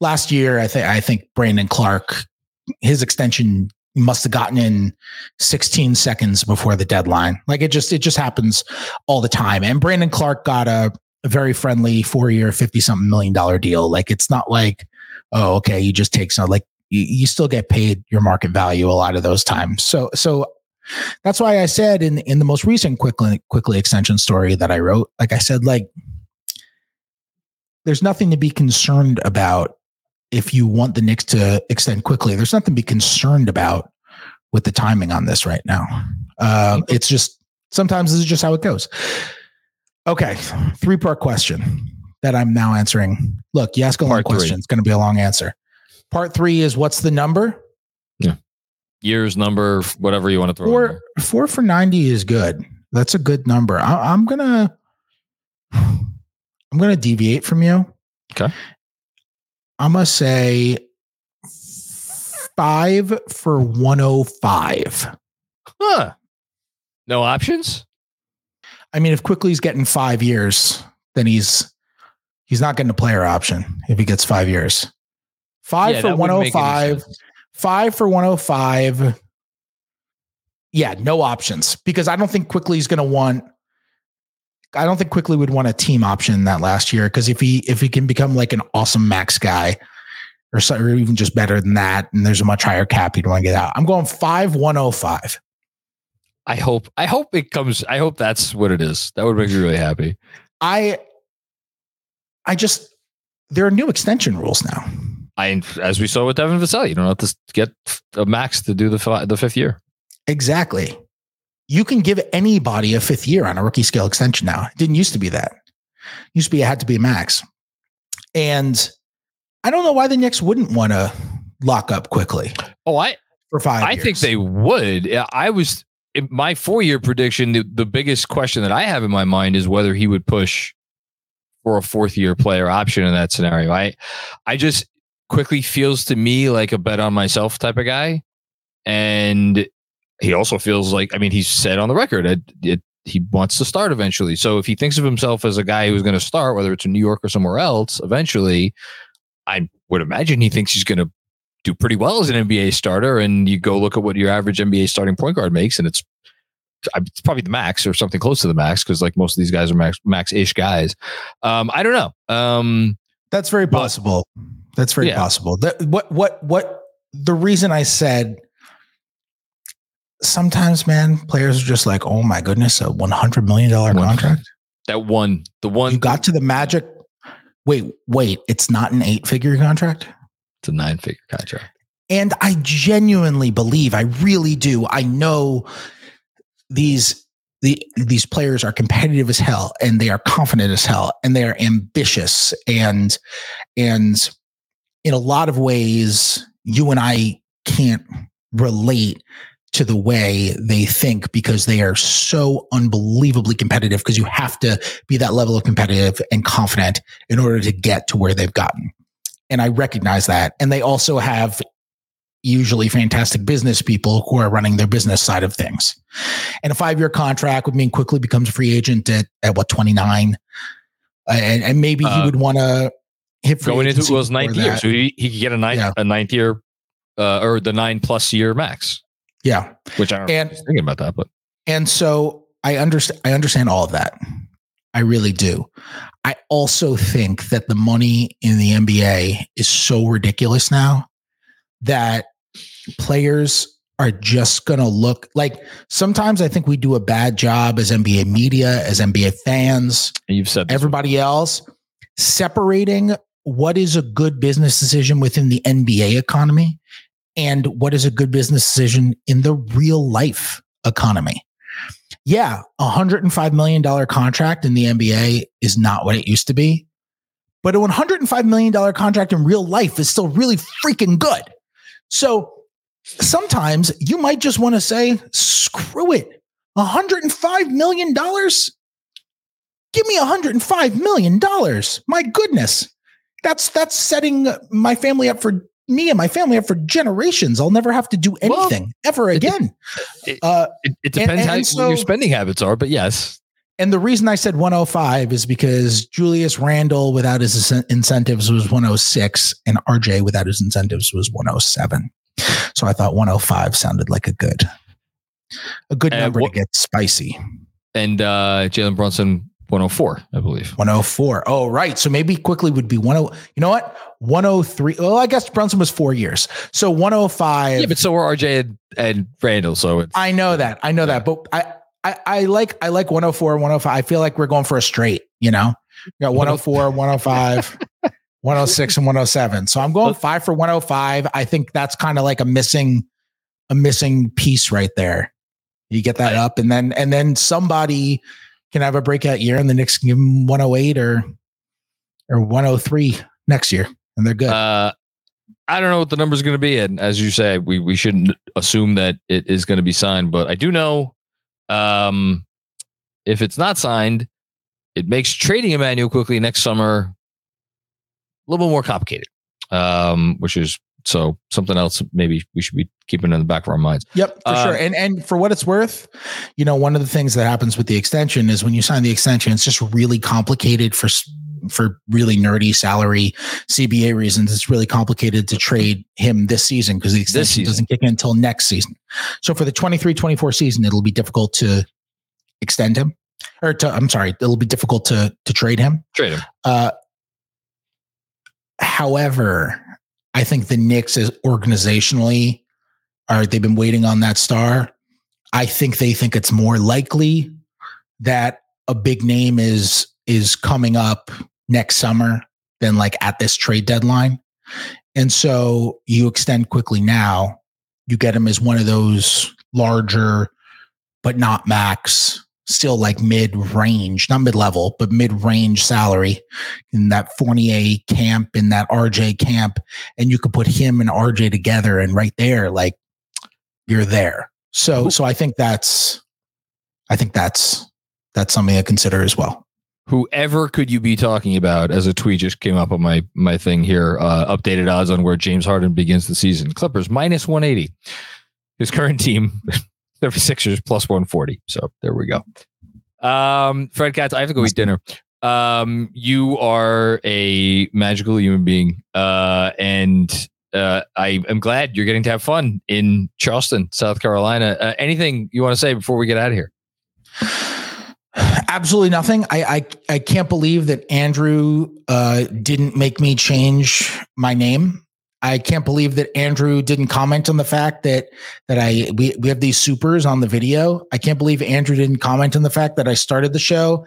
last year. I think I think Brandon Clarke, his extension must have gotten in 16 seconds before the deadline. Like it just it just happens all the time. And Brandon Clarke got a, a very friendly four year, 50 something million dollar deal. Like it's not like, oh, okay, you just take some like you, you still get paid your market value a lot of those times. So so That's why I said in in the most recent quickly Quickley extension story that I wrote, like I said, like there's nothing to be concerned about if you want the Knicks to extend Quickley. There's nothing to be concerned about with the timing on this right now. Uh, it's just sometimes this is just how it goes. Okay, three part question that I'm now answering. Look, you ask a long question, it's going to be a long answer. Part three is what's the number? Yeah. Years, number, whatever you want to throw. Four, four for 90 is good. That's a good number. I, I'm going to, I'm to deviate from you. Okay. I'm to say five for 105. Huh. No options? I mean, if Quickley's getting five years, then he's he's not getting a player option if he gets five years. Five yeah, for 105. Five for 105. Yeah, no options because I don't think Quickley's going to want. I don't think Quickley would want a team option that last year because if he if he can become like an awesome max guy, or, so, or even just better than that, and there's a much higher cap, he'd want to get out. I'm going five one oh five. I hope I hope it comes. I hope that's what it is. That would make me really happy. I I just there are new extension rules now. I as we saw with Devin Vassell, you don't have to get a max to do the the fifth year. Exactly. You can give anybody a fifth year on a rookie scale extension now. It didn't used to be that. It used to be it had to be a max. And I don't know why the Knicks wouldn't want to lock up Quickley. Oh, I for five. I years. think they would. I was my four year prediction. The, the biggest question that I have in my mind is whether he would push for a fourth year player option in that scenario. I I just Quickley feels to me like a bet on myself type of guy. And he also feels like, I mean, he's said on the record it, it, he wants to start eventually. So if he thinks of himself as a guy who's going to start, whether it's in New York or somewhere else, eventually, I would imagine he thinks he's going to do pretty well as an NBA starter. And you go look at what your average NBA starting point guard makes, and it's it's probably the max or something close to the max because like most of these guys are max max ish guys. Um, I don't know. Um, That's very possible. But, That's very yeah. possible. That what what what the reason I said sometimes, man, players are just like, oh my goodness, a one hundred million dollar contract. That one, the one you got to the Magic. Wait, wait, it's not an eight figure contract. It's a nine figure contract. And I genuinely believe, I really do. I know these the these players are competitive as hell and they are confident as hell and they are ambitious and and in a lot of ways you and I can't relate to the way they think because they are so unbelievably competitive because you have to be that level of competitive and confident in order to get to where they've gotten. And I recognize that. And they also have usually fantastic business people who are running their business side of things. And a five year contract would mean Quickley becomes a free agent at, at what, 29? Uh, and, and, maybe he uh, would want to going into it was ninth year. So he, he could get a ninth, yeah. a ninth year uh, or the nine plus year max. Yeah. Which I am thinking about that, but. And so I understand, I understand all of that. I really do. I also think that the money in the NBA is so ridiculous now that players are just going to look like sometimes I think we do a bad job as NBA media, as NBA fans. You've said everybody one. else separating what is a good business decision within the NBA economy and what is a good business decision in the real life economy. Yeah, a $105 million contract in the NBA is not what it used to be, but a $105 million contract in real life is still really freaking good. So sometimes you might just want to say, screw it. $105 million? Give me $105 million. My goodness. That's that's setting my family up for me and my family up for generations. I'll never have to do anything well, ever again. It, uh, it, it depends and, and how so, your spending habits are, but yes. And the reason I said 105 is because Julius Randle without his incentives was 106 and RJ without his incentives was 107. So I thought 105 sounded like a good a good number to get spicy. And uh Jalen Brunson 104, I believe. 104. Oh, right. So maybe Quickley would be 10. You know what? 103. Well, I guess Brunson was four years. So 105. Yeah, but so were RJ and, and Randle. So I know that. I know yeah. that. But I, I, I like I like 104, 105. I feel like we're going for a straight, you know? You got 104, 105, 106, and 107. So I'm going five for 105. I think that's kind of like a missing, a missing piece right there. You get that up, and then and then somebody can have a breakout year, and the Knicks can give them 108 or or 103 next year, and they're good. Uh, I don't know what the number is going to be, and as you say, we we shouldn't assume that it is going to be signed. But I do know, um, if it's not signed, it makes trading Immanuel Quickley next summer a little bit more complicated. Um, which is so something else maybe we should be keeping in the back of our minds. Yep, for sure. Um, and and for what it's worth, you know, one of the things that happens with the extension is when you sign the extension, it's just really complicated for for really nerdy salary CBA reasons. It's really complicated to trade him this season because the extension doesn't kick in until next season. So for the 23-24 season, it'll be difficult to extend him or to I'm sorry, it'll be difficult to to trade him. Trade him. Uh, however, I think the Knicks is organizationally are they've been waiting on that star. I think they think it's more likely that a big name is is coming up next summer than like at this trade deadline. And so you extend Quickley now, you get him as one of those larger but not max still like mid range, not mid level, but mid range salary in that Fournier camp, in that RJ camp. And you could put him and RJ together and right there, like you're there. So, so I think that's, I think that's, that's something to consider as well. Whoever could you be talking about as a tweet just came up on my, my thing here, uh, updated odds on where James Harden begins the season. Clippers minus 180. His current team 76ers plus 140. So there we go. Um, Fred Katz, I have to go eat dinner. Um, you are a magical human being. Uh, and uh, I am glad you're getting to have fun in Charleston, South Carolina. Uh, anything you want to say before we get out of here? Absolutely nothing. I, I I can't believe that Andrew uh, didn't make me change my name. I can't believe that Andrew didn't comment on the fact that that I we, we have these supers on the video. I can't believe Andrew didn't comment on the fact that I started the show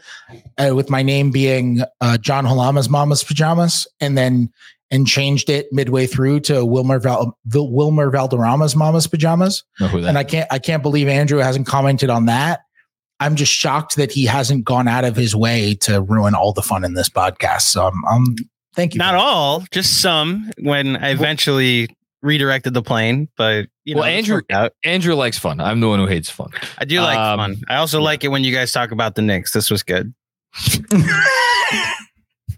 uh, with my name being uh, John Halama's Mama's Pajamas, and then and changed it midway through to Wilmer Val, Wilmer Valderrama's Mama's Pajamas. And I can't I can't believe Andrew hasn't commented on that. I'm just shocked that he hasn't gone out of his way to ruin all the fun in this podcast. So I'm, I'm Thank you. Not all, just some. When I eventually redirected the plane, but you know, well, Andrew Andrew likes fun. I'm the one who hates fun. I do like um, fun. I also yeah. like it when you guys talk about the Knicks. This was good.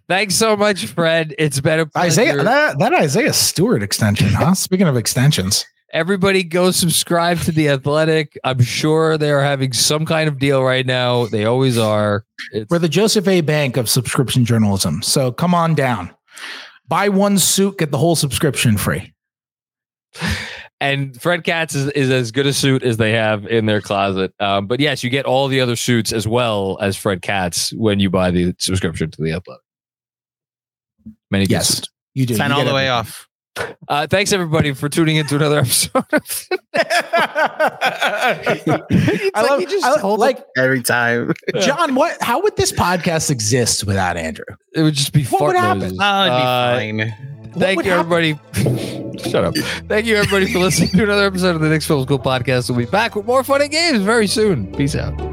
Thanks so much, Fred. It's been a pleasure. Isaiah that, that Isaiah Stewart extension, huh? Speaking of extensions. Everybody go subscribe to The Athletic. I'm sure they're having some kind of deal right now. They always are. It's- We're the Joseph A. Bank of subscription journalism. So come on down. Buy one suit, get the whole subscription free. And Fred Katz is, is as good a suit as they have in their closet. Um, but yes, you get all the other suits as well as Fred Katz when you buy the subscription to The Athletic. Many yes, suits. you do. Sign you all the everything. way off. Uh, thanks everybody for tuning into another episode. I love you just I like every time. Jon, what? How would this podcast exist without Andrew? It would just be. What would happen? Oh, it'd be uh, fine. Thank you, everybody. Shut up. Thank you, everybody, for listening to another episode of the Knicks Film School podcast. We'll be back with more fun and games very soon. Peace out.